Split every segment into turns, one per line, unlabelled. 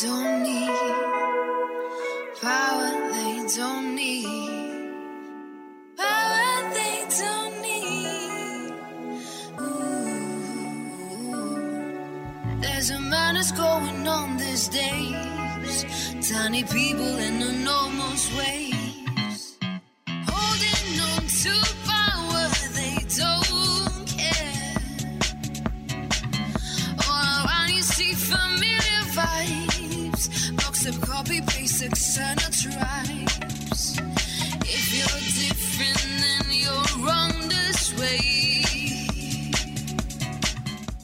don't need. Power they don't need. Power they don't need. Ooh. There's a madness going on these days. Tiny people in enormous ways. Box of copy paste external tribes. If you're different, then you're wrong this way.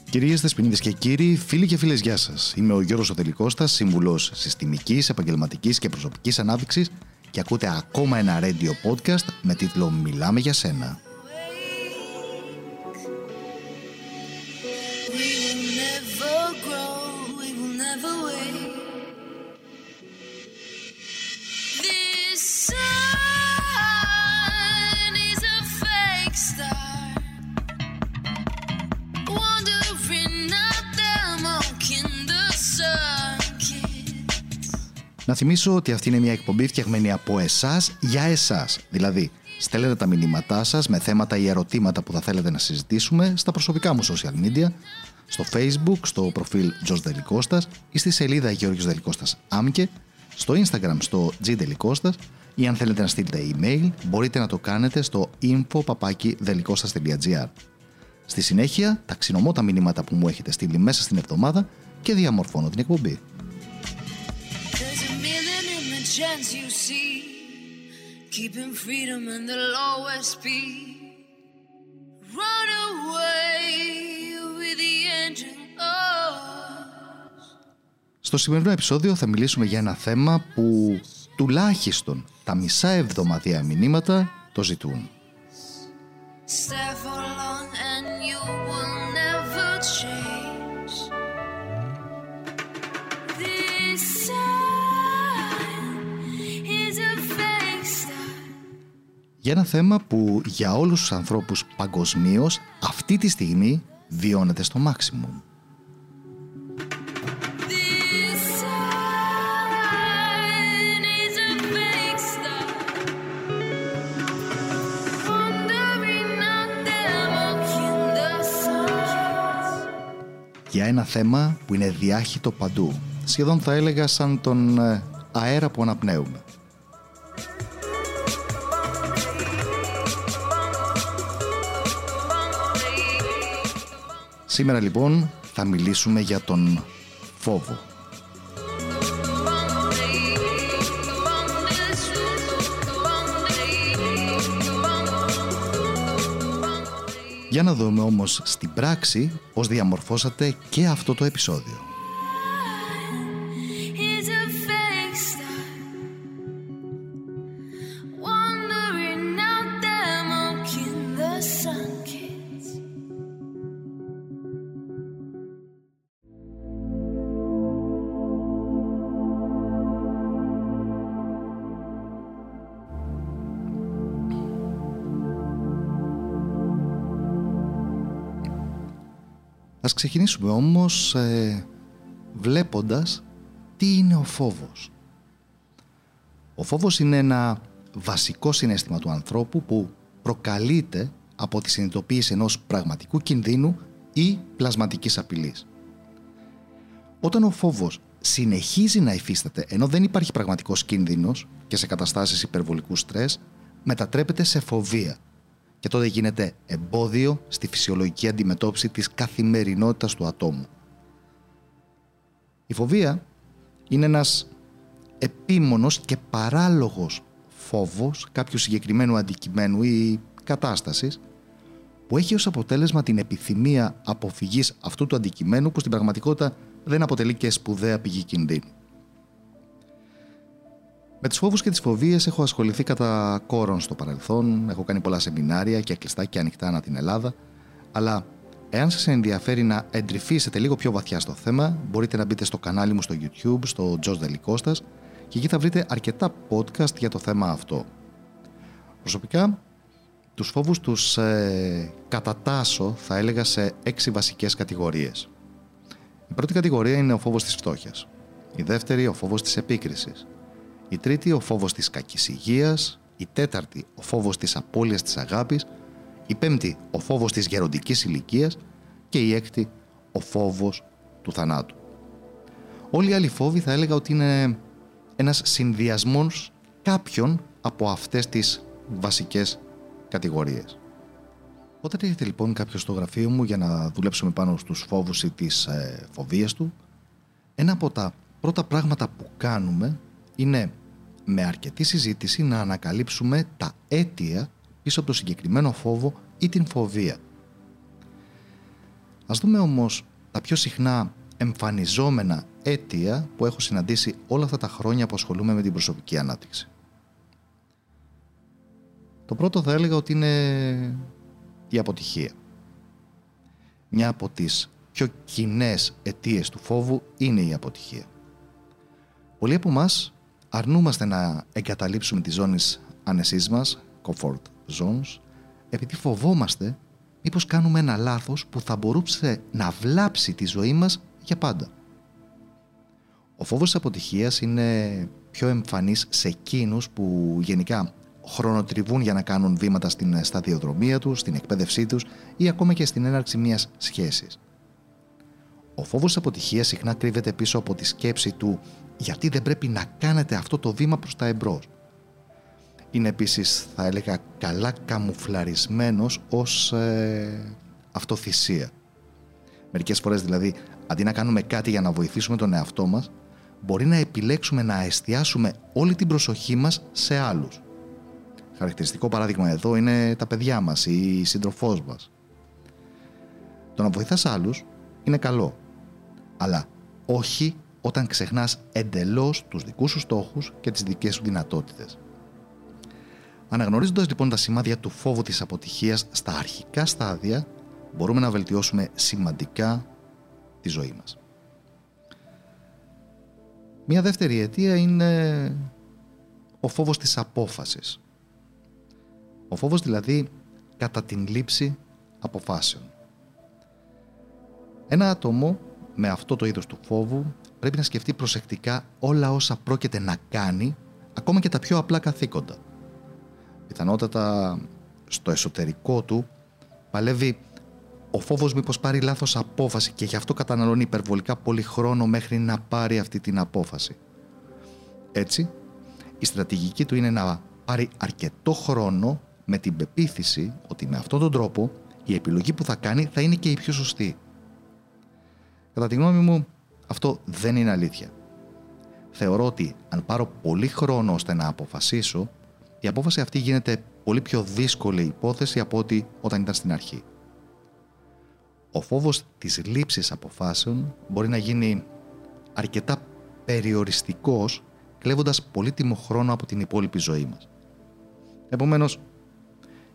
Κυρίες, Δεσποινίδε και κύριοι, φίλοι και φίλες, γεια σας. Είμαι ο Γιώργος Οτελικώστα, σύμβουλος συστημικής, επαγγελματικής και προσωπικής ανάπτυξη και ακούτε ακόμα ένα radio podcast με τίτλο Μιλάμε για σένα. Να θυμίσω ότι αυτή είναι μια εκπομπή φτιαγμένη από εσάς για εσάς. Δηλαδή, στέλνετε τα μηνύματά σας με θέματα ή ερωτήματα που θα θέλετε να συζητήσουμε στα προσωπικά μου social media, στο facebook, στο προφίλ Josh Delikostas ή στη σελίδα Γιώργος Delikostas Άμκε, στο instagram στο gdelikostas ή αν θέλετε να στείλετε email μπορείτε να το κάνετε στο info.delikostas.gr Στη συνέχεια, ταξινομώ τα μηνύματα που μου έχετε στείλει μέσα στην εβδομάδα και διαμορφώνω την εκπομπή.
There's a million images you see, keeping freedom in the lowest speed. Run away with the engine off.
Στο σημερινό επεισόδιο θα μιλήσουμε για ένα θέμα που τουλάχιστον τα μισά εβδομαδιαία μηνύματα το ζητούν.
Stay
Για ένα θέμα που για όλους τους ανθρώπους παγκοσμίως αυτή τη στιγμή βιώνεται στο maximum.
This sun is a fake star. Wandering out there, mocking the sun.
Για ένα θέμα που είναι διάχυτο παντού. Σχεδόν θα έλεγα σαν τον ε, αέρα που αναπνέουμε. Σήμερα λοιπόν θα μιλήσουμε για τον φόβο. Για να δούμε όμως στην πράξη πώς διαμορφώσατε και αυτό το επεισόδιο. Ξεκινήσουμε όμως ε, βλέποντας τι είναι ο φόβος. Ο φόβος είναι ένα βασικό συναίσθημα του ανθρώπου που προκαλείται από τη συνειδητοποίηση ενός πραγματικού κινδύνου ή πλασματικής απειλής. Όταν ο φόβος συνεχίζει να υφίσταται ενώ δεν υπάρχει πραγματικός κίνδυνος και σε καταστάσεις υπερβολικού στρες, μετατρέπεται σε φοβία και τότε γίνεται εμπόδιο στη φυσιολογική αντιμετώπιση της καθημερινότητας του ατόμου. Η φοβία είναι ένας επίμονος και παράλογος φόβος κάποιου συγκεκριμένου αντικειμένου ή κατάστασης που έχει ως αποτέλεσμα την επιθυμία αποφυγής αυτού του αντικειμένου που στην πραγματικότητα δεν αποτελεί και σπουδαία πηγή κινδύνου. Με τους φόβους και τις φοβίες έχω ασχοληθεί κατά κόρον στο παρελθόν, έχω κάνει πολλά σεμινάρια και κλειστά και ανοιχτά ανά την Ελλάδα, αλλά εάν σας ενδιαφέρει να εντρυφήσετε λίγο πιο βαθιά στο θέμα, μπορείτε να μπείτε στο κανάλι μου στο YouTube, στο Josh Delikostas και εκεί θα βρείτε αρκετά podcast για το θέμα αυτό. Προσωπικά, τους φόβους τους ε, κατατάσω, θα έλεγα, σε έξι βασικές κατηγορίες. Η πρώτη κατηγορία είναι ο φόβος της φτώχειας. Η δεύτερη, ο φόβος της επίκρισης. Η τρίτη, ο φόβος της κακής υγείας. Η τέταρτη, ο φόβος της απώλειας της αγάπης. Η πέμπτη, ο φόβος της γεροντικής ηλικίας. Και η έκτη, ο φόβος του θανάτου. Όλοι οι άλλοι φόβοι θα έλεγα ότι είναι ένας συνδυασμός κάποιων από αυτές τις βασικές κατηγορίες. Όταν έρχεται λοιπόν κάποιος στο γραφείο μου για να δουλέψουμε πάνω στους φόβους ή τις ε, φοβίες του, ένα από τα πρώτα πράγματα που κάνουμε είναι με αρκετή συζήτηση να ανακαλύψουμε τα αίτια πίσω από το συγκεκριμένο φόβο ή την φοβία. Ας δούμε όμως τα πιο συχνά εμφανιζόμενα αίτια που έχω συναντήσει όλα αυτά τα χρόνια που ασχολούμαι με την προσωπική ανάπτυξη. Το πρώτο θα έλεγα ότι είναι η αποτυχία. Μια από τις πιο κοινές αιτίες του φόβου είναι η αποτυχία. Πολλοί από εμάς αρνούμαστε να εγκαταλείψουμε τις ζώνες άνεσής μας, comfort zones, επειδή φοβόμαστε μήπως κάνουμε ένα λάθος που θα μπορούσε να βλάψει τη ζωή μας για πάντα. Ο φόβος της αποτυχίας είναι πιο εμφανής σε εκείνους που γενικά χρονοτριβούν για να κάνουν βήματα στην σταδιοδρομία τους, στην εκπαίδευσή τους ή ακόμα και στην έναρξη μιας σχέσης. Ο φόβος της αποτυχίας συχνά κρύβεται πίσω από τη σκέψη του γιατί δεν πρέπει να κάνετε αυτό το βήμα προς τα εμπρός. Είναι επίσης, θα έλεγα, καλά καμουφλαρισμένος ως ε, αυτοθυσία. Μερικές φορές δηλαδή, αντί να κάνουμε κάτι για να βοηθήσουμε τον εαυτό μας, μπορεί να επιλέξουμε να εστιάσουμε όλη την προσοχή μας σε άλλους. Χαρακτηριστικό παράδειγμα εδώ είναι τα παιδιά μας ή η σύντροφός μας. Το να βοηθάς άλλους είναι καλό, αλλά όχι όταν ξεχνάς εντελώς τους δικούς σου στόχους και τις δικές σου δυνατότητες. Αναγνωρίζοντας λοιπόν τα σημάδια του φόβου της αποτυχίας στα αρχικά στάδια, μπορούμε να βελτιώσουμε σημαντικά τη ζωή μας. Μία δεύτερη αιτία είναι ο φόβος της απόφασης. Ο φόβος δηλαδή κατά την λήψη αποφάσεων. Ένα άτομο με αυτό το είδος του φόβου πρέπει να σκεφτεί προσεκτικά όλα όσα πρόκειται να κάνει, ακόμα και τα πιο απλά καθήκοντα. Πιθανότατα στο εσωτερικό του παλεύει ο φόβος μήπως πάρει λάθος απόφαση και γι' αυτό καταναλώνει υπερβολικά πολύ χρόνο μέχρι να πάρει αυτή την απόφαση. Έτσι, η στρατηγική του είναι να πάρει αρκετό χρόνο με την πεποίθηση ότι με αυτόν τον τρόπο η επιλογή που θα κάνει θα είναι και η πιο σωστή. Κατά τη γνώμη μου, αυτό δεν είναι αλήθεια. Θεωρώ ότι αν πάρω πολύ χρόνο ώστε να αποφασίσω, η απόφαση αυτή γίνεται πολύ πιο δύσκολη υπόθεση από ότι όταν ήταν στην αρχή. Ο φόβος της λήψης αποφάσεων μπορεί να γίνει αρκετά περιοριστικός κλέβοντας πολύτιμο χρόνο από την υπόλοιπη ζωή μας. Επομένως,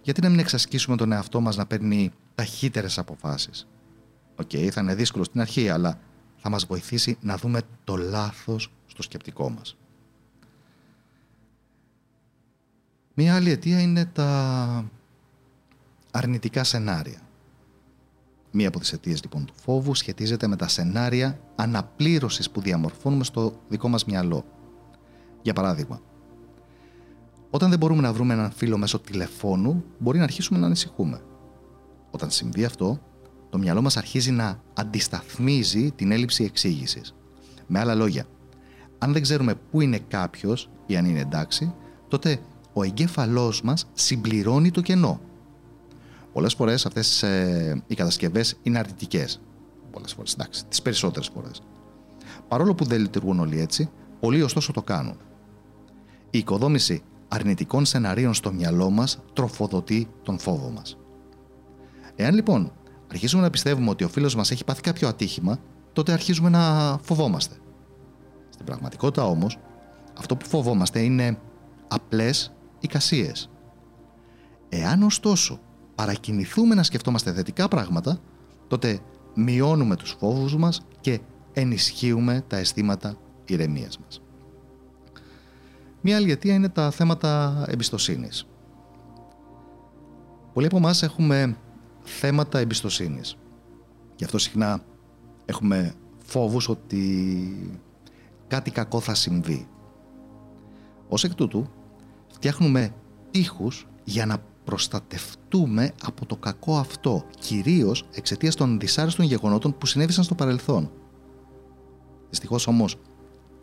γιατί να μην εξασκήσουμε τον εαυτό μας να παίρνει ταχύτερες αποφάσεις; OK, okay, θα είναι δύσκολο στην αρχή, αλλά θα μας βοηθήσει να δούμε το λάθος στο σκεπτικό μας. Μία άλλη αιτία είναι τα αρνητικά σενάρια. Μία από τις αιτίες λοιπόν του φόβου σχετίζεται με τα σενάρια αναπλήρωσης που διαμορφώνουμε στο δικό μας μυαλό. Για παράδειγμα, όταν δεν μπορούμε να βρούμε έναν φίλο μέσω τηλεφώνου, μπορεί να αρχίσουμε να ανησυχούμε. Όταν συμβεί αυτό, το μυαλό μας αρχίζει να αντισταθμίζει την έλλειψη εξήγησης. Με άλλα λόγια, αν δεν ξέρουμε πού είναι κάποιος ή αν είναι εντάξει, τότε ο εγκέφαλός μας συμπληρώνει το κενό. Πολλές φορές αυτές ε, οι κατασκευές είναι αρνητικές. Πολλές φορές, εντάξει, τις περισσότερες φορές. Παρόλο που δεν λειτουργούν όλοι έτσι, πολλοί ωστόσο το κάνουν. Η οικοδόμηση αρνητικών σεναρίων στο μυαλό μας τροφοδοτεί τον φόβο μας. Εάν λοιπόν αρχίσουμε να πιστεύουμε ότι ο φίλος μας έχει πάθει κάποιο ατύχημα, τότε αρχίζουμε να φοβόμαστε. Στην πραγματικότητα όμως, αυτό που φοβόμαστε είναι απλές εικασίες. Εάν ωστόσο παρακινηθούμε να σκεφτόμαστε θετικά πράγματα, τότε μειώνουμε τους φόβους μας και ενισχύουμε τα αισθήματα ηρεμίας μας. Μία άλλη αιτία είναι τα θέματα εμπιστοσύνης. Πολλοί από εμάς έχουμε θέματα εμπιστοσύνης. Γι' αυτό συχνά έχουμε φόβους ότι κάτι κακό θα συμβεί. Ως εκ τούτου, φτιάχνουμε τείχους για να προστατευτούμε από το κακό αυτό, κυρίως εξαιτίας των δυσάρεστων γεγονότων που συνέβησαν στο παρελθόν. Δυστυχώς όμως,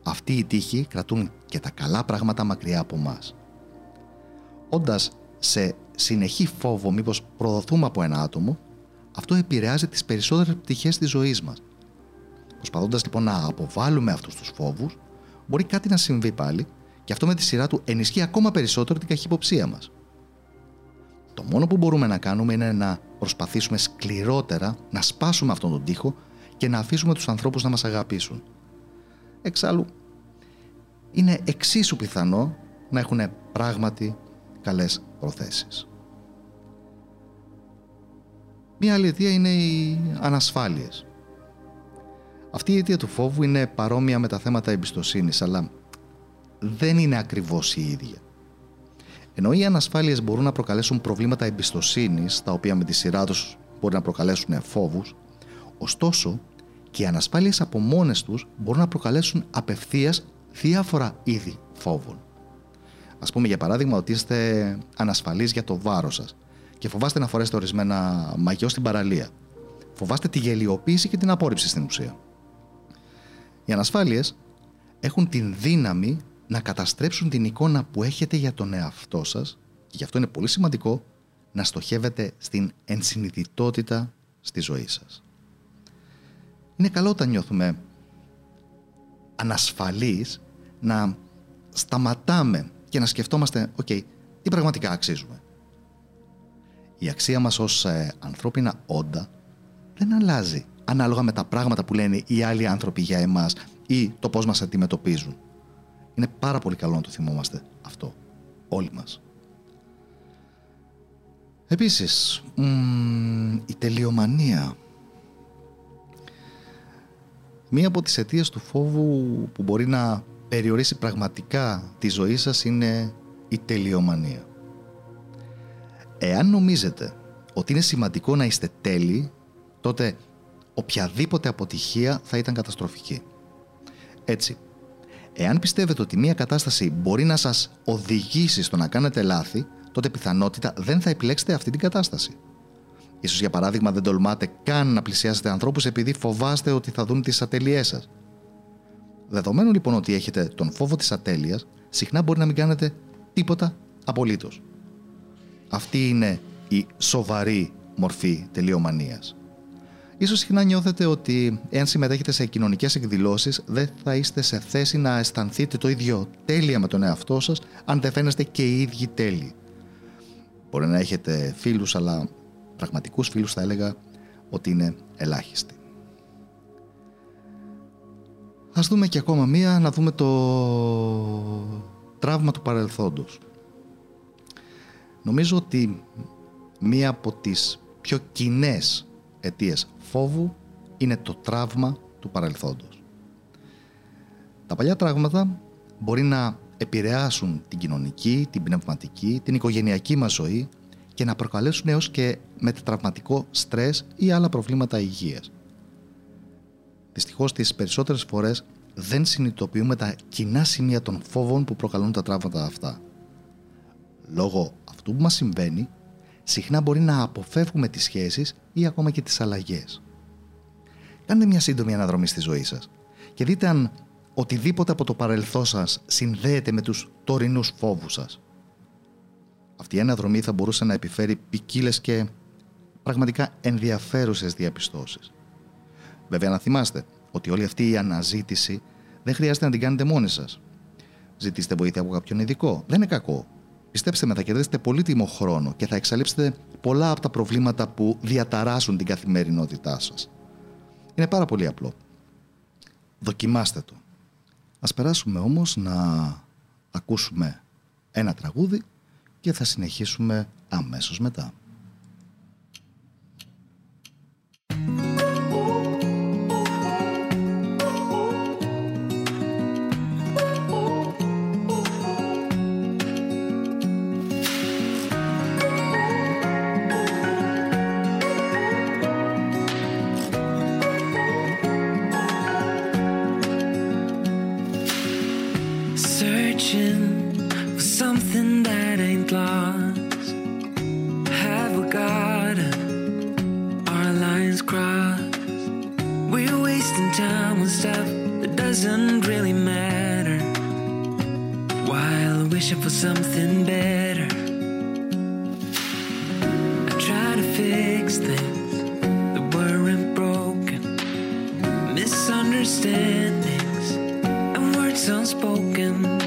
αυτοί οι τείχοι κρατούν και τα καλά πράγματα μακριά από μας. Όντας σε συνεχή φόβο μήπως προδοθούμε από ένα άτομο, αυτό επηρεάζει τις περισσότερες πτυχές της ζωής μας. Προσπαθώντας λοιπόν να αποβάλουμε αυτούς τους φόβους, μπορεί κάτι να συμβεί πάλι και αυτό με τη σειρά του ενισχύει ακόμα περισσότερο την καχυποψία μας. Το μόνο που μπορούμε να κάνουμε είναι να προσπαθήσουμε σκληρότερα να σπάσουμε αυτόν τον τοίχο και να αφήσουμε τους ανθρώπους να μας αγαπήσουν. Εξάλλου, είναι εξίσου πιθανό να έχουν πράγματι καλές προθέσεις. Μία άλλη αιτία είναι οι ανασφάλειες. Αυτή η αιτία του φόβου είναι παρόμοια με τα θέματα εμπιστοσύνης, αλλά δεν είναι ακριβώς η ίδια. Ενώ οι ανασφάλειες μπορούν να προκαλέσουν προβλήματα εμπιστοσύνης, τα οποία με τη σειρά τους μπορεί να προκαλέσουν φόβους, ωστόσο και οι ανασφάλειες από μόνες τους μπορούν να προκαλέσουν απευθείας διάφορα είδη φόβων. Ας πούμε για παράδειγμα ότι είστε ανασφαλείς για το βάρος σας και φοβάστε να φορέσετε ορισμένα μαγιό στην παραλία. Φοβάστε τη γελιοποίηση και την απόρριψη στην ουσία. Οι ανασφάλειες έχουν την δύναμη να καταστρέψουν την εικόνα που έχετε για τον εαυτό σας και γι' αυτό είναι πολύ σημαντικό να στοχεύετε στην ενσυνειδητότητα στη ζωή σας. Είναι καλό όταν νιώθουμε ανασφαλείς να σταματάμε και να σκεφτόμαστε «ΟΚ, τι πραγματικά αξίζουμε». Η αξία μας ως ε, ανθρώπινα όντα δεν αλλάζει ανάλογα με τα πράγματα που λένε οι άλλοι άνθρωποι για εμάς ή το πώς μας αντιμετωπίζουν. Είναι πάρα πολύ καλό να το θυμόμαστε αυτό. Όλοι μας. Επίσης, η τελειομανία. Μία από τις αιτίες του φόβου που μπορεί να περιορίσει πραγματικά τη ζωή σας είναι η τελειομανία. Εάν νομίζετε ότι είναι σημαντικό να είστε τέλειοι, τότε οποιαδήποτε αποτυχία θα ήταν καταστροφική. Έτσι, Εάν πιστεύετε ότι μια κατάσταση μπορεί να σας οδηγήσει στο να κάνετε λάθη, τότε πιθανότητα δεν θα επιλέξετε αυτή την κατάσταση. Ίσως για παράδειγμα δεν τολμάτε καν να πλησιάσετε ανθρώπους επειδή φοβάστε ότι θα δουν τις ατέλειές σας. Δεδομένου λοιπόν ότι έχετε τον φόβο της ατέλειας, συχνά μπορεί να μην κάνετε τίποτα απολύτως. Αυτή είναι η σοβαρή μορφή τελειομανίας. Ίσως συχνά νιώθετε ότι εάν συμμετέχετε σε κοινωνικές εκδηλώσεις δεν θα είστε σε θέση να αισθανθείτε το ίδιο τέλεια με τον εαυτό σας αν δεν φαίνεστε και οι ίδιοι τέλειοι. Μπορεί να έχετε φίλους αλλά πραγματικούς φίλους θα έλεγα ότι είναι ελάχιστοι. Ας δούμε και ακόμα μία να δούμε το τραύμα του παρελθόντος. Νομίζω ότι μία από τις πιο κοινές αιτίες φόβου είναι το τραύμα του παρελθόντος. Τα παλιά τραύματα μπορεί να επηρεάσουν την κοινωνική, την πνευματική, την οικογενειακή μας ζωή και να προκαλέσουν έως και μετατραυματικό στρες ή άλλα προβλήματα υγείας. Δυστυχώς τις περισσότερες φορές δεν συνειδητοποιούμε τα κοινά σημεία των φόβων που προκαλούν τα τραύματα αυτά. Λόγω αυτού που μας συμβαίνει, συχνά μπορεί να αποφεύγουμε τις σχέσεις ή ακόμα και τις αλλαγές. Κάντε μια σύντομη αναδρομή στη ζωή σας και δείτε αν οτιδήποτε από το παρελθόν σας συνδέεται με τους τωρινούς φόβους σας. Αυτή η αναδρομή θα μπορούσε να επιφέρει ποικίλες και πραγματικά ενδιαφέρουσες διαπιστώσεις. Βέβαια να θυμάστε ότι όλη αυτή η αναζήτηση δεν χρειάζεται να την κάνετε μόνοι σας. Ζητήστε βοήθεια από κάποιον ειδικό. Δεν είναι κακό. Πιστέψτε με, θα κερδίσετε πολύτιμο χρόνο και θα εξαλείψετε πολλά από τα προβλήματα που διαταράσσουν την καθημερινότητά σας. Είναι πάρα πολύ απλό. Δοκιμάστε το. Ας περάσουμε όμως να ακούσουμε ένα τραγούδι και θα συνεχίσουμε αμέσως μετά.
fingers crossed. We're wasting time on stuff that doesn't really matter. While wishing for something better, I try to fix things that weren't broken, misunderstandings and words unspoken.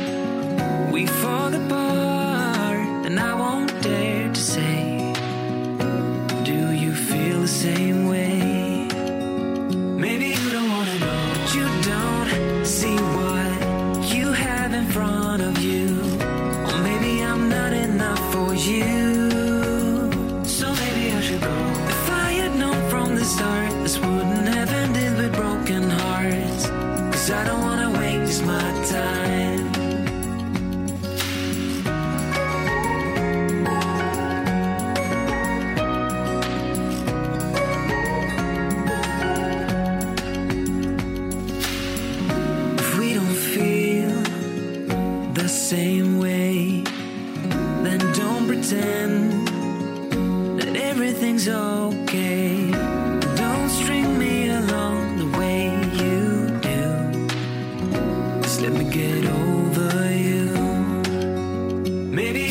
Maybe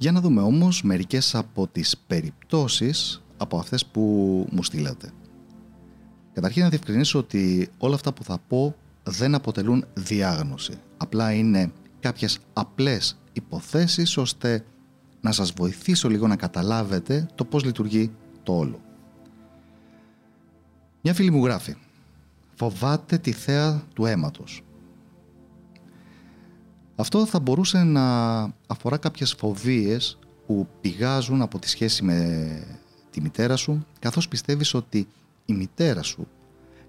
Για να δούμε όμως μερικές από τις περιπτώσεις από αυτές που μου στείλατε. Καταρχήν να διευκρινίσω ότι όλα αυτά που θα πω δεν αποτελούν διάγνωση. Απλά είναι κάποιες απλές υποθέσεις ώστε να σας βοηθήσω λίγο να καταλάβετε το πώς λειτουργεί το όλο. Μια φίλη μου γράφει «Φοβάται τη θέα του αίματος». Αυτό θα μπορούσε να αφορά κάποιες φοβίες που πηγάζουν από τη σχέση με τη μητέρα σου καθώς πιστεύεις ότι η μητέρα σου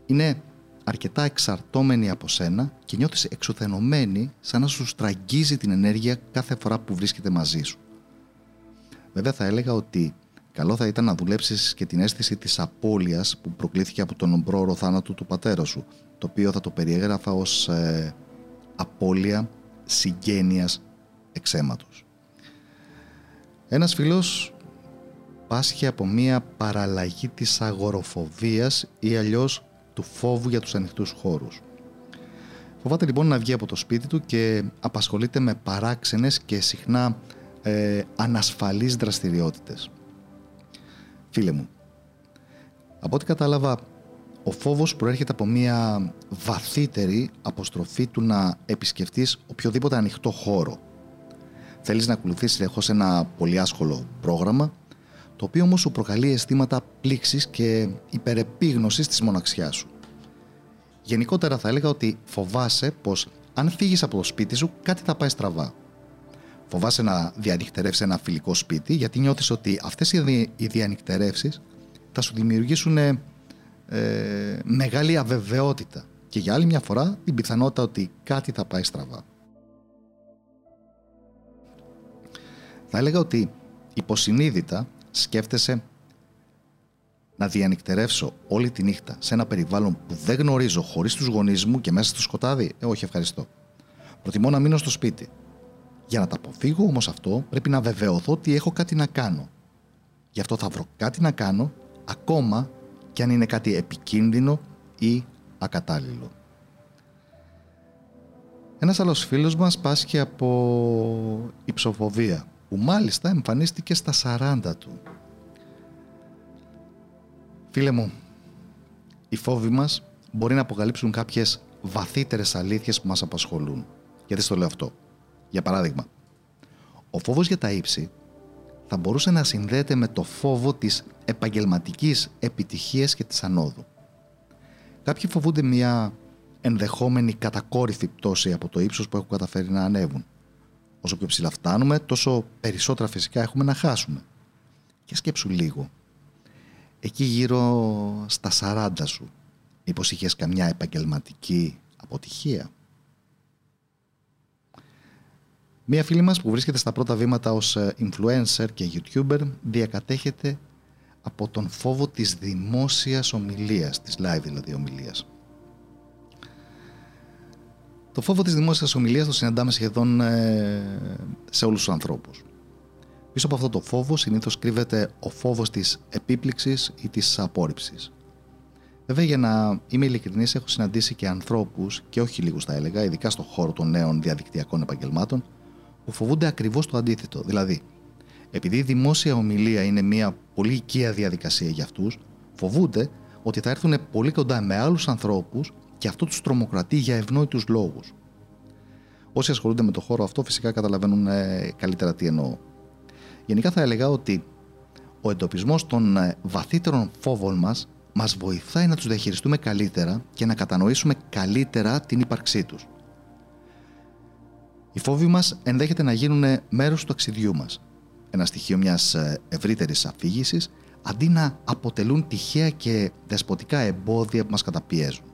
είναι αρκετά εξαρτώμενη από σένα και νιώθεις εξουθενωμένη σαν να σου στραγγίζει την ενέργεια κάθε φορά που βρίσκεται μαζί σου. Βέβαια θα έλεγα ότι καλό θα ήταν να δουλέψεις και την αίσθηση της απώλειας που προκλήθηκε από τον πρόωρο θάνατο του πατέρα σου το οποίο θα το περιέγραφα ως ε, απώλεια συγγένειας εξαίματος. Ένας φίλος πάσχει από μία παραλλαγή της αγοροφοβίας ή αλλιώς του φόβου για τους ανοιχτούς χώρους. Φοβάται λοιπόν να βγει από το σπίτι του και απασχολείται με παράξενες και συχνά ε, ανασφαλείς δραστηριότητες. Φίλε μου, από ό,τι κατάλαβα, ο φόβος προέρχεται από μια βαθύτερη αποστροφή του να επισκεφτείς οποιοδήποτε ανοιχτό χώρο. Θέλεις να ακολουθήσεις συνεχώς ένα πολύ άσχολο πρόγραμμα, το οποίο όμως σου προκαλεί αισθήματα πλήξης και υπερεπίγνωσης της μοναξιάς σου. Γενικότερα θα έλεγα ότι φοβάσαι πως αν φύγεις από το σπίτι σου κάτι θα πάει στραβά. Φοβάσαι να διανυκτερεύσει ένα φιλικό σπίτι γιατί νιώθεις ότι αυτές οι δι- οι διανυκτερεύσεις θα σου δημιουργήσουν ε, μεγάλη αβεβαιότητα και για άλλη μια φορά την πιθανότητα ότι κάτι θα πάει στραβά. Θα έλεγα ότι υποσυνείδητα σκέφτεσαι να διανυκτερεύσω όλη τη νύχτα σε ένα περιβάλλον που δεν γνωρίζω χωρίς τους γονείς μου και μέσα στο σκοτάδι; Ε, όχι ευχαριστώ. Προτιμώ να μείνω στο σπίτι. Για να τα αποφύγω όμως αυτό πρέπει να βεβαιωθώ ότι έχω κάτι να κάνω. Γι' αυτό θα βρω κάτι να κάνω, ακόμα και αν είναι κάτι επικίνδυνο ή ακατάλληλο. Ένας άλλος φίλος μας πάσχει από υψοφοβία, που μάλιστα εμφανίστηκε στα 40 του. Φίλε μου, οι φόβοι μας μπορεί να αποκαλύψουν κάποιες βαθύτερες αλήθειες που μας απασχολούν. Γιατί στο λέω αυτό. Για παράδειγμα, ο φόβος για τα ύψη θα μπορούσε να συνδέεται με το φόβο της επαγγελματικής επιτυχίας και της ανόδου. Κάποιοι φοβούνται μια ενδεχόμενη κατακόρυφη πτώση από το ύψος που έχουν καταφέρει να ανέβουν. Όσο πιο ψηλά φτάνουμε, τόσο περισσότερα φυσικά έχουμε να χάσουμε. Και σκέψου λίγο. Εκεί γύρω στα 40 σου, μήπως είχες καμιά επαγγελματική αποτυχία; Μία φίλη μας που βρίσκεται στα πρώτα βήματα ως ε, influencer και youtuber διακατέχεται από τον φόβο της δημόσιας ομιλίας, της live δηλαδή ομιλίας. Το φόβο της δημόσιας ομιλίας το συναντάμε σχεδόν ε, σε όλους τους ανθρώπους. Πίσω από αυτό το φόβο συνήθως κρύβεται ο φόβος της επίπληξης ή της απόρριψης. Βέβαια, για να είμαι ειλικρινής, έχω συναντήσει και ανθρώπους, και όχι λίγους θα έλεγα, ειδικά στον χώρο των νέων διαδικτυακών επαγγελμάτων, που φοβούνται ακριβώς το αντίθετο. Δηλαδή, επειδή η δημόσια ομιλία είναι μια πολύ οικία διαδικασία για αυτούς, φοβούνται ότι θα έρθουν πολύ κοντά με άλλους ανθρώπους και αυτό τους τρομοκρατεί για ευνόητους λόγους. Όσοι ασχολούνται με το χώρο αυτό, φυσικά καταλαβαίνουν ε, καλύτερα τι εννοώ. Γενικά, θα έλεγα ότι ο εντοπισμός των ε, βαθύτερων φόβων μας μας βοηθάει να τους διαχειριστούμε καλύτερα και να κατανοήσουμε καλύτερα την ύπαρξή τους. Οι φόβοι μας ενδέχεται να γίνουν μέρος του ταξιδιού μας, ένα στοιχείο μιας ε, ευρύτερης αφήγησης, αντί να αποτελούν τυχαία και δεσποτικά εμπόδια που μας καταπιέζουν.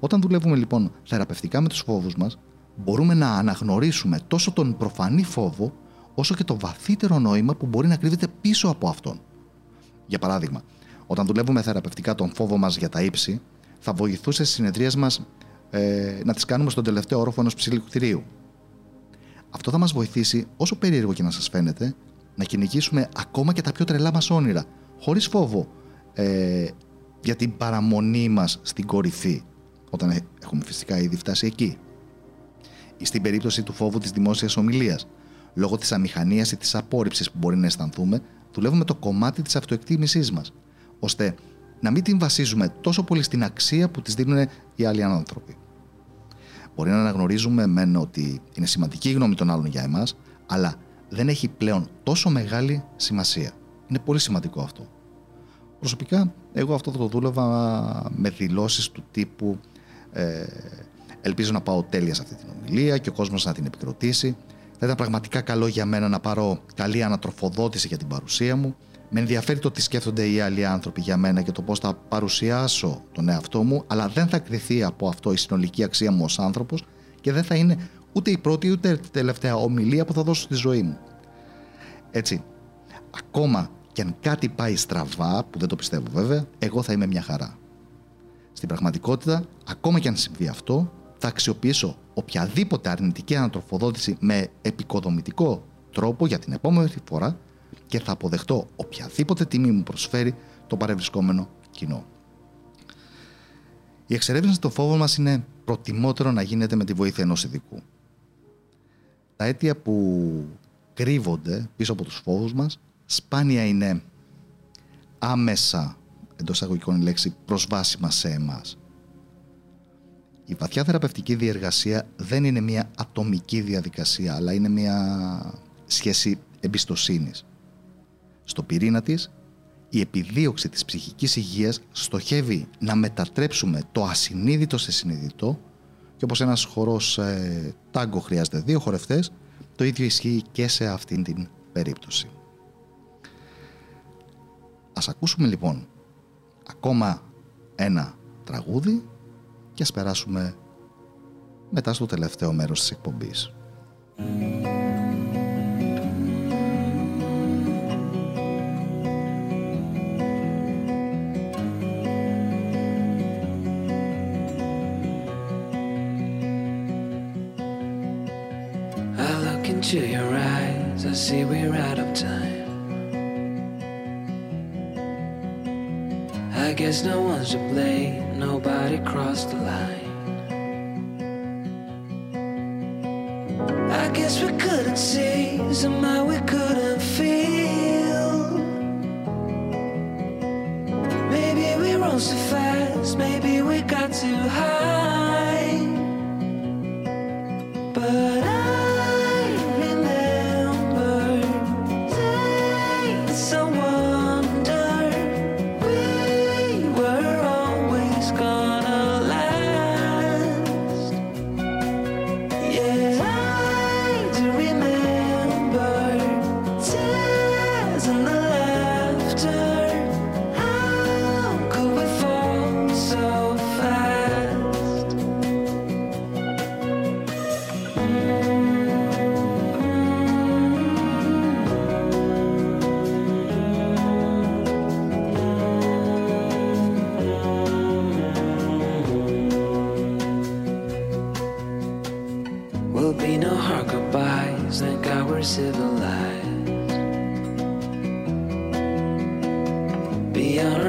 Όταν δουλεύουμε λοιπόν θεραπευτικά με τους φόβους μας, μπορούμε να αναγνωρίσουμε τόσο τον προφανή φόβο, όσο και το βαθύτερο νόημα που μπορεί να κρύβεται πίσω από αυτόν. Για παράδειγμα, όταν δουλεύουμε θεραπευτικά τον φόβο μας για τα ύψη, θα βοηθούσε στις συνεδρίες μας ε, να τις κάνουμε στον τελευταίο όροφο ενός ψηλού κτηρίου. Αυτό θα μας βοηθήσει, όσο περίεργο και να σας φαίνεται, να κυνηγήσουμε ακόμα και τα πιο τρελά μας όνειρα, χωρίς φόβο ε, για την παραμονή μας στην κορυφή, όταν έχουμε φυσικά ήδη φτάσει εκεί. Ή στην περίπτωση του φόβου της δημόσιας ομιλίας, λόγω της αμηχανίας ή της απόρριψης που μπορεί να αισθανθούμε, δουλεύουμε το κομμάτι της αυτοεκτίμησής μας, ώστε να μην την βασίζουμε τόσο πολύ στην αξία που της δίνουν οι άλλοι άνθρωποι. Μπορεί να αναγνωρίζουμε μεν ότι είναι σημαντική η γνώμη των άλλων για εμάς, αλλά δεν έχει πλέον τόσο μεγάλη σημασία. Είναι πολύ σημαντικό αυτό. Προσωπικά, εγώ αυτό το δούλευα με δηλώσεις του τύπου ε, ελπίζω να πάω τέλεια σε αυτή την ομιλία και ο κόσμος να την επικροτήσει. Θα ήταν πραγματικά καλό για μένα να πάρω καλή ανατροφοδότηση για την παρουσία μου με ενδιαφέρει το τι σκέφτονται οι άλλοι άνθρωποι για μένα και το πώς θα παρουσιάσω τον εαυτό μου, αλλά δεν θα κρυθεί από αυτό η συνολική αξία μου ως άνθρωπος και δεν θα είναι ούτε η πρώτη ούτε η τελευταία ομιλία που θα δώσω στη ζωή μου. Έτσι, ακόμα και αν κάτι πάει στραβά, που δεν το πιστεύω βέβαια, εγώ θα είμαι μια χαρά. Στην πραγματικότητα, ακόμα και αν συμβεί αυτό, θα αξιοποιήσω οποιαδήποτε αρνητική ανατροφοδότηση με επικοδομητικό τρόπο για την επόμενη φορά και θα αποδεχτώ οποιαδήποτε τιμή μου προσφέρει το παρευρισκόμενο κοινό. Η εξερεύνηση των φόβων μας είναι προτιμότερο να γίνεται με τη βοήθεια ενός ειδικού. Τα αίτια που κρύβονται πίσω από τους φόβους μας σπάνια είναι άμεσα εντός αγωγικών λέξη προσβάσιμα σε εμάς. Η βαθιά θεραπευτική διεργασία δεν είναι μια ατομική διαδικασία αλλά είναι μια σχέση εμπιστοσύνης. Στο πυρήνα της, η επιδίωξη της ψυχικής υγείας στοχεύει να μετατρέψουμε το ασυνείδητο σε συνειδητό και όπως ένας χορός ε, τάγκο χρειάζεται δύο χορευτές, το ίδιο ισχύει και σε αυτήν την περίπτωση. Ας ακούσουμε λοιπόν ακόμα ένα τραγούδι και ας περάσουμε μετά στο τελευταίο μέρος της εκπομπής.
picture your eyes, I see we're out of time. I guess no one's to blame, nobody crossed the line. I guess we couldn't see, somehow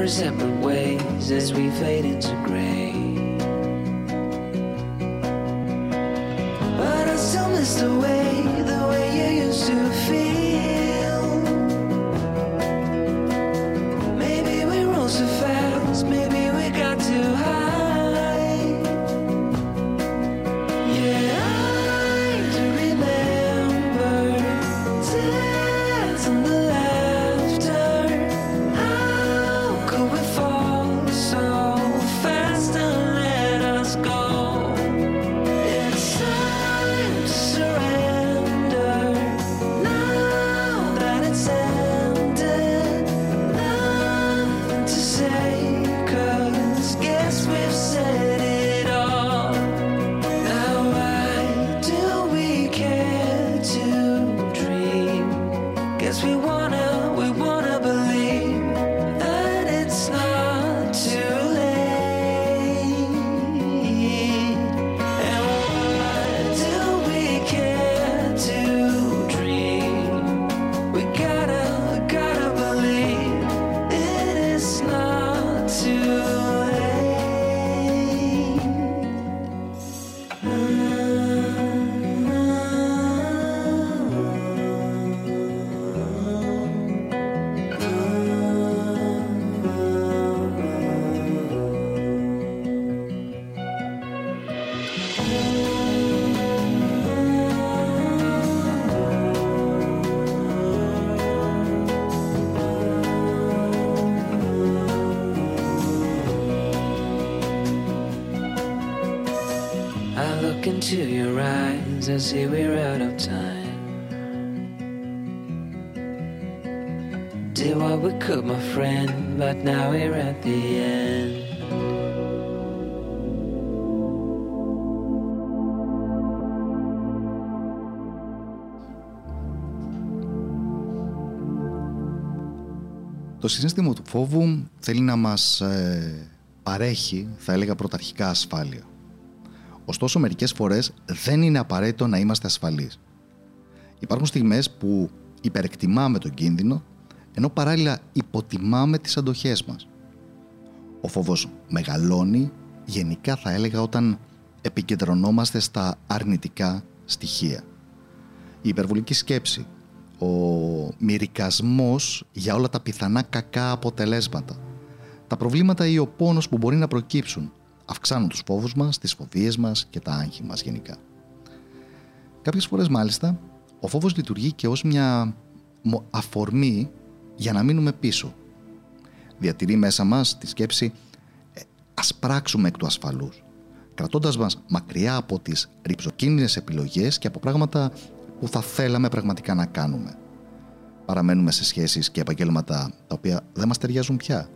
separate ways as we fade into gray. Eyes, I see we're out of time. Did what we could, my friend, but now we're at the end.
Το συνέστημα του φόβου θέλει να μας ε, παρέχει, θα έλεγα, πρωταρχικά ασφάλεια. Ωστόσο, μερικές φορές δεν είναι απαραίτητο να είμαστε ασφαλείς. Υπάρχουν στιγμές που υπερεκτιμάμε τον κίνδυνο, ενώ παράλληλα υποτιμάμε τις αντοχές μας. Ο φόβος μεγαλώνει, γενικά θα έλεγα, όταν επικεντρωνόμαστε στα αρνητικά στοιχεία. Η υπερβολική σκέψη, ο μυρικασμός για όλα τα πιθανά κακά αποτελέσματα, τα προβλήματα ή ο πόνος που μπορεί να προκύψουν, αυξάνουν τους φόβους μας, τις φοβίες μας και τα άγχη μας γενικά. Κάποιες φορές μάλιστα, ο φόβος λειτουργεί και ως μια μο- αφορμή για να μείνουμε πίσω. Διατηρεί μέσα μας τη σκέψη «Ε, ας πράξουμε εκ του ασφαλούς, κρατώντας μας μακριά από τις ρηψοκίνδυνες επιλογές και από πράγματα που θα θέλαμε πραγματικά να κάνουμε. Παραμένουμε σε σχέσεις και επαγγέλματα τα οποία δεν μας ταιριάζουν πια.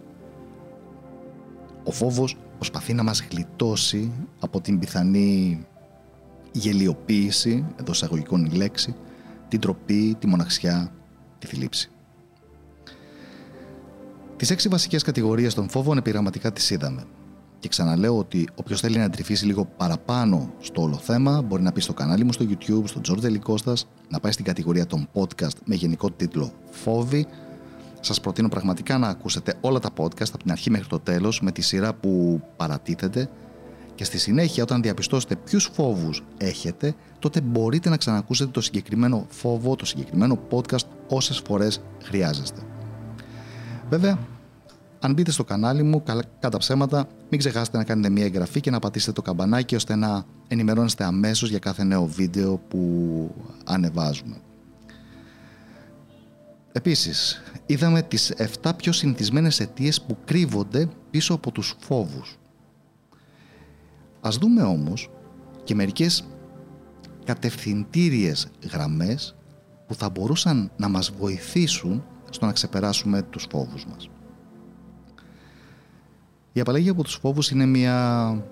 Ο φόβος προσπαθεί να μας γλιτώσει από την πιθανή γελιοποίηση, εδώ εισαγωγικών η λέξη, την τροπή, τη μοναξιά, τη θλίψη. Τις έξι βασικές κατηγορίες των φόβων επιγραμματικά τις είδαμε. Και ξαναλέω ότι όποιος θέλει να τρυφήσει λίγο παραπάνω στο όλο θέμα μπορεί να πει στο κανάλι μου στο YouTube, στο George Delikostas, να πάει στην κατηγορία των podcast με γενικό τίτλο Φόβοι. Σας προτείνω πραγματικά να ακούσετε όλα τα podcast από την αρχή μέχρι το τέλος με τη σειρά που παρατίθεται και στη συνέχεια όταν διαπιστώσετε ποιους φόβους έχετε τότε μπορείτε να ξανακούσετε το συγκεκριμένο φόβο, το συγκεκριμένο podcast όσες φορές χρειάζεστε. Βέβαια, αν μπείτε στο κανάλι μου, κατά ψέματα, μην ξεχάσετε να κάνετε μια εγγραφή και να πατήσετε το καμπανάκι ώστε να ενημερώνεστε αμέσως για κάθε νέο βίντεο που ανεβάζουμε. Επίσης, είδαμε τις 7 πιο συνηθισμένες αιτίες που κρύβονται πίσω από τους φόβους. Ας δούμε όμως και μερικές κατευθυντήριες γραμμές που θα μπορούσαν να μας βοηθήσουν στο να ξεπεράσουμε τους φόβους μας. Η απαλλαγή από τους φόβους είναι μια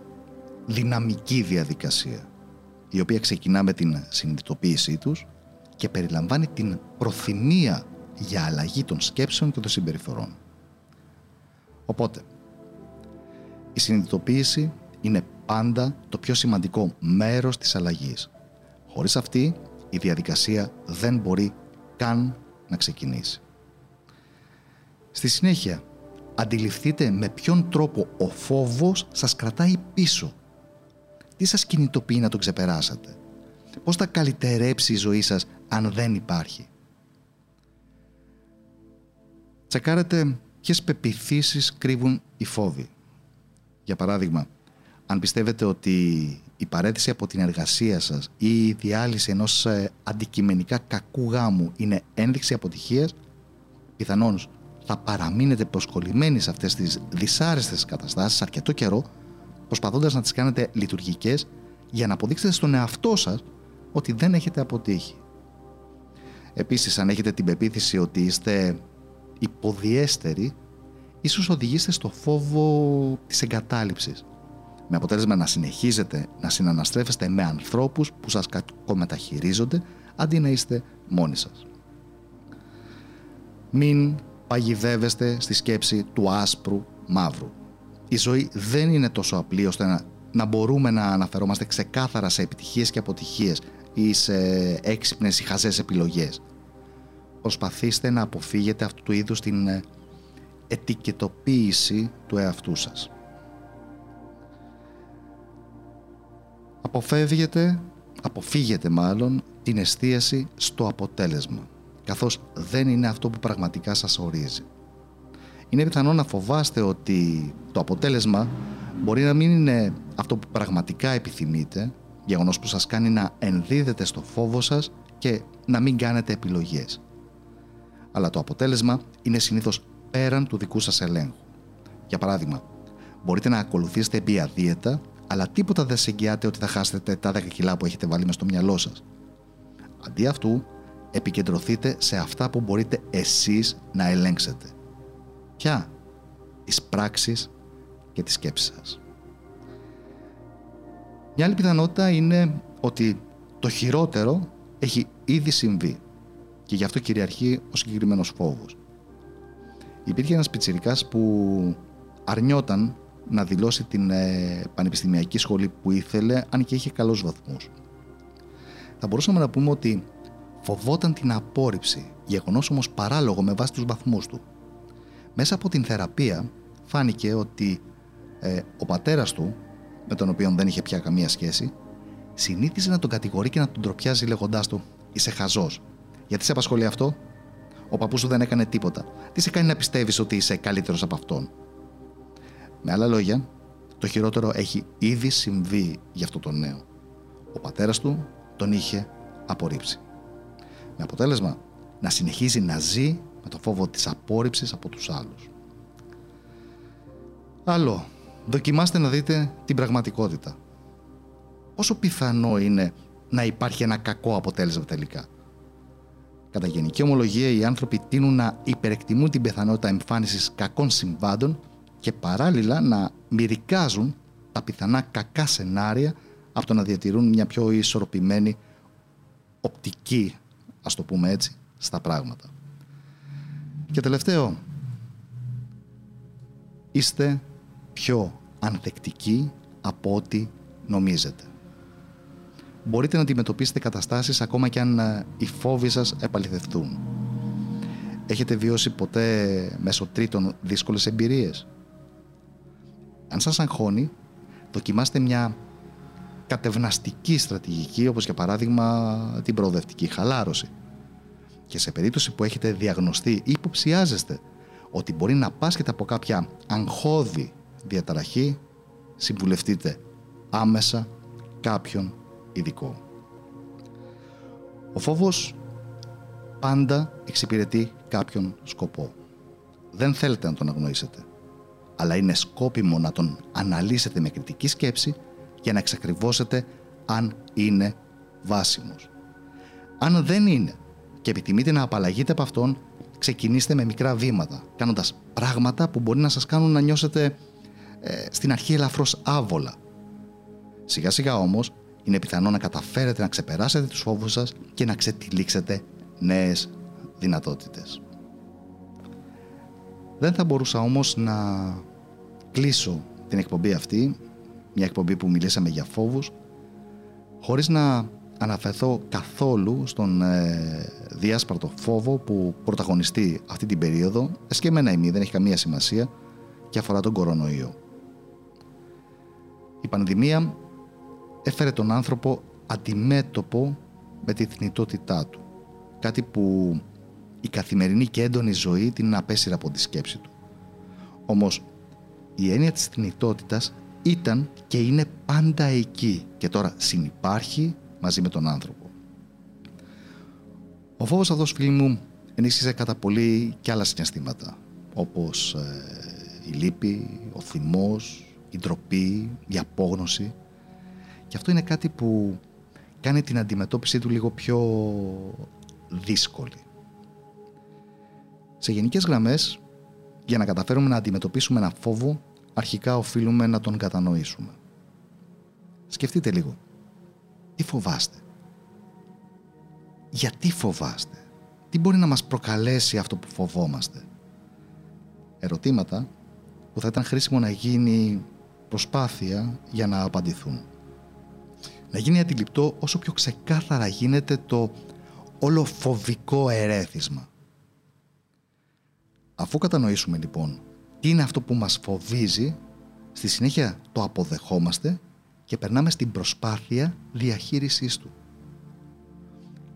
δυναμική διαδικασία η οποία ξεκινά με την συνειδητοποίησή τους και περιλαμβάνει την προθυμία για αλλαγή των σκέψεων και των συμπεριφορών. Οπότε, η συνειδητοποίηση είναι πάντα το πιο σημαντικό μέρος της αλλαγής. Χωρίς αυτή, η διαδικασία δεν μπορεί καν να ξεκινήσει. Στη συνέχεια, αντιληφθείτε με ποιον τρόπο ο φόβος σας κρατάει πίσω. Τι σας κινητοποιεί να τον ξεπεράσετε; Πώς θα καλυτερέψει η ζωή σας αν δεν υπάρχει; Τσεκάρετε ποιες πεπιθήσεις κρύβουν οι φόβοι. Για παράδειγμα, αν πιστεύετε ότι η παρέτηση από την εργασία σας ή η διάλυση ενός ε, αντικειμενικά κακού γάμου είναι ένδειξη αποτυχίας, πιθανόν θα παραμείνετε προσκολλημένοι σε αυτές τις δυσάρεστες καταστάσεις αρκετό καιρό, προσπαθώντας να τις κάνετε λειτουργικές για να αποδείξετε στον εαυτό σας ότι δεν έχετε αποτύχει. Επίσης, αν έχετε την πεποίθηση ότι είστε υποδιέστεροι, ίσως οδηγήσετε στο φόβο της εγκατάλειψης με αποτέλεσμα να συνεχίζετε να συναναστρέφεστε με ανθρώπους που σας κακομεταχειρίζονται αντί να είστε μόνοι σας. Μην παγιδεύεστε στη σκέψη του άσπρου μαύρου. Η ζωή δεν είναι τόσο απλή ώστε να, να μπορούμε να αναφερόμαστε ξεκάθαρα σε επιτυχίες και αποτυχίες ή σε έξυπνες ή χαζές επιλογές. Προσπαθήστε να αποφύγετε αυτού του είδους την ε, ετικετοποίηση του εαυτού σας. Αποφεύγετε, αποφύγετε μάλλον την εστίαση στο αποτέλεσμα, καθώς δεν είναι αυτό που πραγματικά σας ορίζει. Είναι πιθανό να φοβάστε ότι το αποτέλεσμα μπορεί να μην είναι αυτό που πραγματικά επιθυμείτε, γεγονός που σας κάνει να ενδίδετε στο φόβο σας και να μην κάνετε επιλογές. Αλλά το αποτέλεσμα είναι συνήθως πέραν του δικού σας ελέγχου. Για παράδειγμα, μπορείτε να ακολουθήσετε μία δίαιτα αλλά τίποτα δεν σε εγγυάται ότι θα χάσετε τα 10 κιλά που έχετε βάλει μες στο μυαλό σας. Αντί αυτού, επικεντρωθείτε σε αυτά που μπορείτε εσείς να ελέγξετε. Ποια; Τις πράξεις και τις σκέψεις σας. Μια άλλη πιθανότητα είναι ότι το χειρότερο έχει ήδη συμβεί και γι' αυτό κυριαρχεί ο συγκεκριμένος φόβος. Υπήρχε ένας πιτσιρικάς που αρνιόταν να δηλώσει την ε, πανεπιστημιακή σχολή που ήθελε, αν και είχε καλούς βαθμούς. Θα μπορούσαμε να πούμε ότι φοβόταν την απόρριψη, γεγονός όμως παράλογο με βάση τους βαθμούς του. Μέσα από την θεραπεία φάνηκε ότι ε, ο πατέρας του, με τον οποίο δεν είχε πια καμία σχέση, συνήθιζε να τον κατηγορεί και να τον τροπιάζει λέγοντάς του «Είσαι χαζός». Γιατί σε απασχολεί αυτό; Ο παππούς σου δεν έκανε τίποτα. Τι σε κάνει να πιστεύεις ότι είσαι καλύτερος από αυτόν; Με άλλα λόγια, το χειρότερο έχει ήδη συμβεί για αυτό το νέο. Ο πατέρας του τον είχε απορρίψει. Με αποτέλεσμα να συνεχίζει να ζει με το φόβο της απόρριψης από τους άλλους. Άλλο, δοκιμάστε να δείτε την πραγματικότητα. Πόσο πιθανό είναι να υπάρχει ένα κακό αποτέλεσμα τελικά; Κατά γενική ομολογία, οι άνθρωποι τείνουν να υπερεκτιμούν την πιθανότητα εμφάνισης κακών συμβάντων και παράλληλα να μυρικάζουν τα πιθανά κακά σενάρια από το να διατηρούν μια πιο ισορροπημένη οπτική, ας το πούμε έτσι, στα πράγματα. Και τελευταίο, είστε πιο ανθεκτικοί από ό,τι νομίζετε. Μπορείτε να αντιμετωπίσετε καταστάσεις ακόμα και αν ε, οι φόβοι σας επαληθευτούν. Έχετε βιώσει ποτέ μέσω τρίτων δύσκολες εμπειρίες; Αν σας αγχώνει, δοκιμάστε μια κατευναστική στρατηγική, όπως για παράδειγμα την προοδευτική χαλάρωση. Και σε περίπτωση που έχετε διαγνωστεί ή υποψιάζεστε ότι μπορεί να πάσχετε από κάποια αγχώδη διαταραχή, συμβουλευτείτε άμεσα κάποιον ειδικό. Ο φόβος πάντα εξυπηρετεί κάποιον σκοπό. Δεν θέλετε να τον αγνοήσετε, αλλά είναι σκόπιμο να τον αναλύσετε με κριτική σκέψη για να εξακριβώσετε αν είναι βάσιμος. Αν δεν είναι και επιθυμείτε να απαλλαγείτε από αυτόν, ξεκινήστε με μικρά βήματα, κάνοντας πράγματα που μπορεί να σας κάνουν να νιώσετε ε, στην αρχή ελαφρώς άβολα. Σιγά σιγά όμως, είναι πιθανό να καταφέρετε να ξεπεράσετε τους φόβους σας και να ξετυλίξετε νέες δυνατότητες. Δεν θα μπορούσα όμως να κλείσω την εκπομπή αυτή, μια εκπομπή που μιλήσαμε για φόβους, χωρίς να αναφερθώ καθόλου στον ε, διάσπαρτο φόβο που πρωταγωνιστεί αυτή την περίοδο, εσκεμμένα ημί, δεν έχει καμία σημασία, και αφορά τον κορονοϊό. Η πανδημία έφερε τον άνθρωπο αντιμέτωπο με τη θνητότητά του. Κάτι που η καθημερινή και έντονη ζωή την απέσυρα από τη σκέψη του. Όμως η έννοια της θνητότητας ήταν και είναι πάντα εκεί και τώρα συνυπάρχει μαζί με τον άνθρωπο. Ο φόβος αυτός φίλοι μου ενίσχυσε κατά πολύ και άλλα συναισθήματα όπως ε, η λύπη, ο θυμός, η ντροπή, η απόγνωση και αυτό είναι κάτι που κάνει την αντιμετώπιση του λίγο πιο δύσκολη. Σε γενικές γραμμές, για να καταφέρουμε να αντιμετωπίσουμε ένα φόβο, αρχικά οφείλουμε να τον κατανοήσουμε. Σκεφτείτε λίγο. Τι φοβάστε; Γιατί φοβάστε; Τι μπορεί να μας προκαλέσει αυτό που φοβόμαστε; Ερωτήματα που θα ήταν χρήσιμο να γίνει προσπάθεια για να απαντηθούν. Να γίνει αντιληπτό όσο πιο ξεκάθαρα γίνεται το όλο φοβικό ερέθισμα. Αφού κατανοήσουμε λοιπόν τι είναι αυτό που μας φοβίζει, στη συνέχεια το αποδεχόμαστε και περνάμε στην προσπάθεια διαχείρισής του.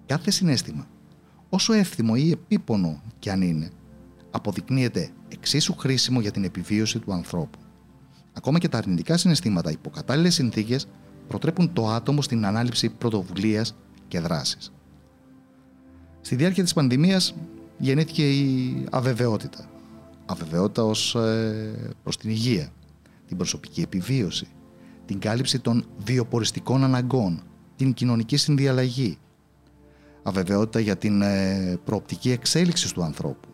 Κάθε συνέστημα, όσο εύθυμο ή επίπονο κι αν είναι, αποδεικνύεται εξίσου χρήσιμο για την επιβίωση του ανθρώπου. Ακόμα και τα αρνητικά συναισθήματα υπό κατάλληλε συνθήκες προτρέπουν το άτομο στην ανάληψη πρωτοβουλίας και δράσης. Στη διάρκεια της πανδημίας γεννήθηκε η αβεβαιότητα. Αβεβαιότητα ως ε, προς την υγεία, την προσωπική επιβίωση, την κάλυψη των βιοποριστικών αναγκών, την κοινωνική συνδιαλλαγή. Αβεβαιότητα για την ε, προοπτική εξέλιξης του ανθρώπου.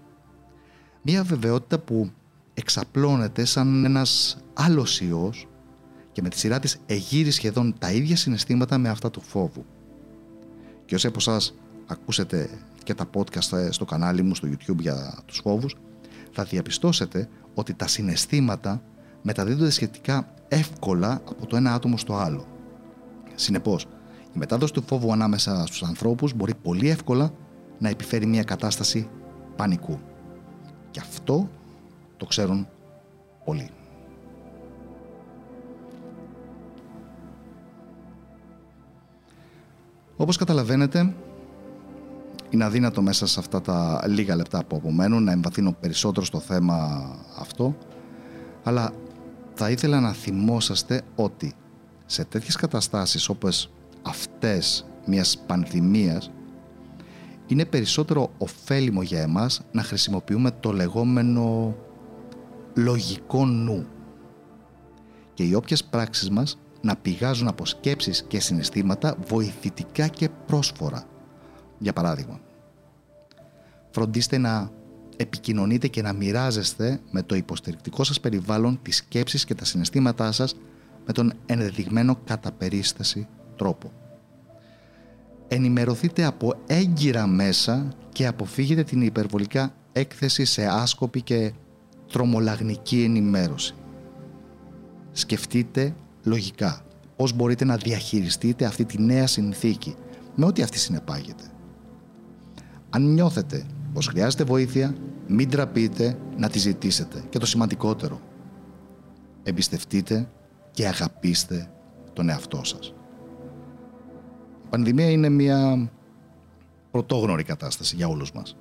Μία αβεβαιότητα που εξαπλώνεται σαν ένας άλλος ιός και με τη σειρά της εγείρει σχεδόν τα ίδια συναισθήματα με αυτά του φόβου. Και όσοι από εσάς ακούσετε και τα podcast στο κανάλι μου στο YouTube για τους φόβους, θα διαπιστώσετε ότι τα συναισθήματα μεταδίδονται σχετικά εύκολα από το ένα άτομο στο άλλο. Συνεπώς, η μετάδοση του φόβου ανάμεσα στους ανθρώπους μπορεί πολύ εύκολα να επιφέρει μια κατάσταση πανικού. Και αυτό το ξέρουν πολύ. Όπως καταλαβαίνετε, είναι αδύνατο μέσα σε αυτά τα λίγα λεπτά που απομένουν να εμβαθύνω περισσότερο στο θέμα αυτό, αλλά θα ήθελα να θυμόσαστε ότι σε τέτοιες καταστάσεις όπως αυτές μιας πανδημίας είναι περισσότερο ωφέλιμο για εμάς να χρησιμοποιούμε το λεγόμενο λογικό νου. Και οι όποιες πράξεις μας να πηγάζουν από σκέψεις και συναισθήματα βοηθητικά και πρόσφορα. Για παράδειγμα, φροντίστε να επικοινωνείτε και να μοιράζεστε με το υποστηρικτικό σας περιβάλλον τις σκέψεις και τα συναισθήματά σας με τον ενδεδειγμένο κατά περίσταση τρόπο. Ενημερωθείτε από έγκυρα μέσα και αποφύγετε την υπερβολικά έκθεση σε άσκοπη και τρομολαγνική ενημέρωση. Σκεφτείτε λογικά πώς μπορείτε να διαχειριστείτε αυτή τη νέα συνθήκη; Με ό,τι αυτή συνεπάγεται. Αν νιώθετε πως χρειάζεται βοήθεια, μην τραπείτε να τη ζητήσετε. Και το σημαντικότερο, εμπιστευτείτε και αγαπήστε τον εαυτό σας. Η πανδημία είναι μια πρωτόγνωρη κατάσταση για όλους μας.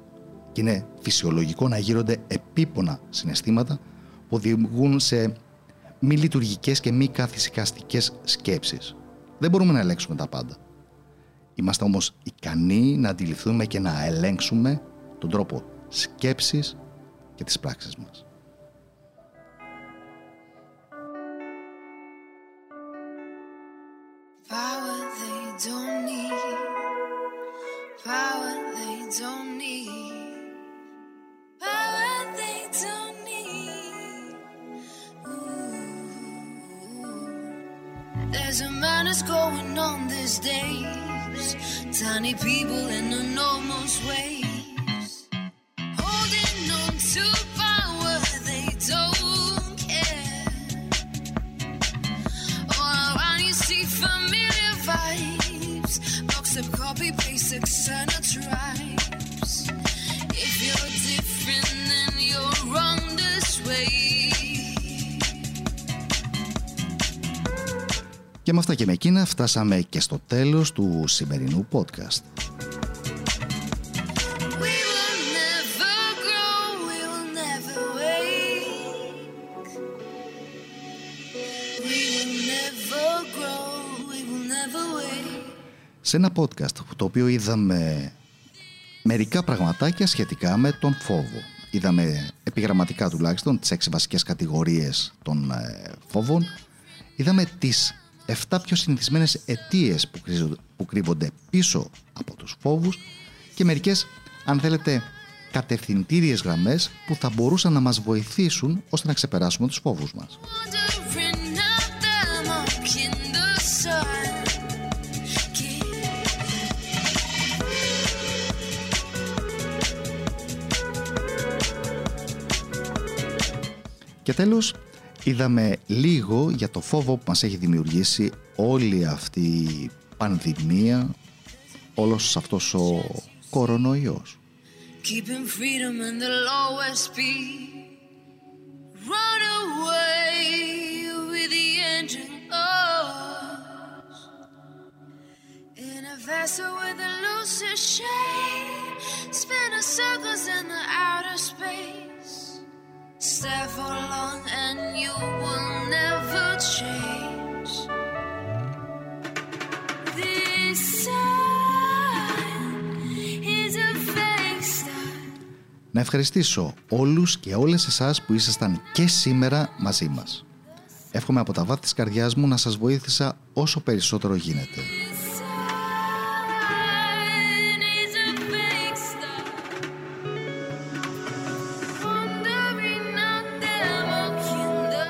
Και είναι φυσιολογικό να γύρονται επίπονα συναισθήματα που οδηγούν σε μη λειτουργικές και μη καθησυχαστικές σκέψεις. Δεν μπορούμε να ελέγξουμε τα πάντα. Είμαστε όμως ικανοί να αντιληφθούμε και να ελέγξουμε τον τρόπο σκέψης και τις πράξεις μας.
many people and
Και με αυτά και με εκείνα φτάσαμε και στο τέλος του σημερινού podcast.
We will never grow, we will never wake. We will never grow, we will never wake.
Σε ένα podcast το οποίο είδαμε μερικά πραγματάκια σχετικά με τον φόβο. Είδαμε επιγραμματικά τουλάχιστον τις έξι βασικές κατηγορίες των ε, φόβων. Είδαμε τις 7 πιο συνηθισμένες αιτίες που, κρύζονται- που κρύβονται πίσω από τους φόβους και μερικές, αν θέλετε, κατευθυντήριες γραμμές που θα μπορούσαν να μας βοηθήσουν ώστε να ξεπεράσουμε τους φόβους μας.
Wandering out the mark in the sun.
Και τέλος, είδαμε λίγο για το φόβο που μας έχει δημιουργήσει όλη αυτή η πανδημία, όλος αυτός ο κορονοϊός.
Keeping freedom in the lowest speed. Run away with the engine off. In a vessel with a looser shade. Spinning circles in the outer space.
Να ευχαριστήσω όλους και όλες εσάς που ήσασταν και σήμερα μαζί μας. Εύχομαι από τα βάθη της καρδιάς μου να σας βοήθησα όσο περισσότερο γίνεται.
This sun is a fake star. Wandering out there, walking the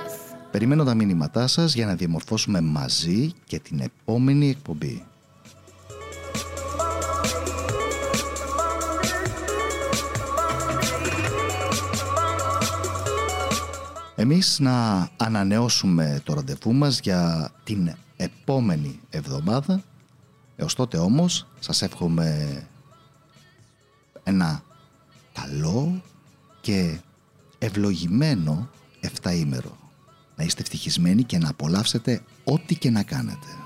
Περιμένω τα μήνυματά σας για να διαμορφώσουμε μαζί και την επόμενη εκπομπή. Εμείς να ανανεώσουμε το ραντεβού μας για την επόμενη εβδομάδα. Έως τότε όμως σας εύχομαι ένα καλό και ευλογημένο εφταήμερο. Να είστε ευτυχισμένοι και να απολαύσετε ό,τι και να κάνετε.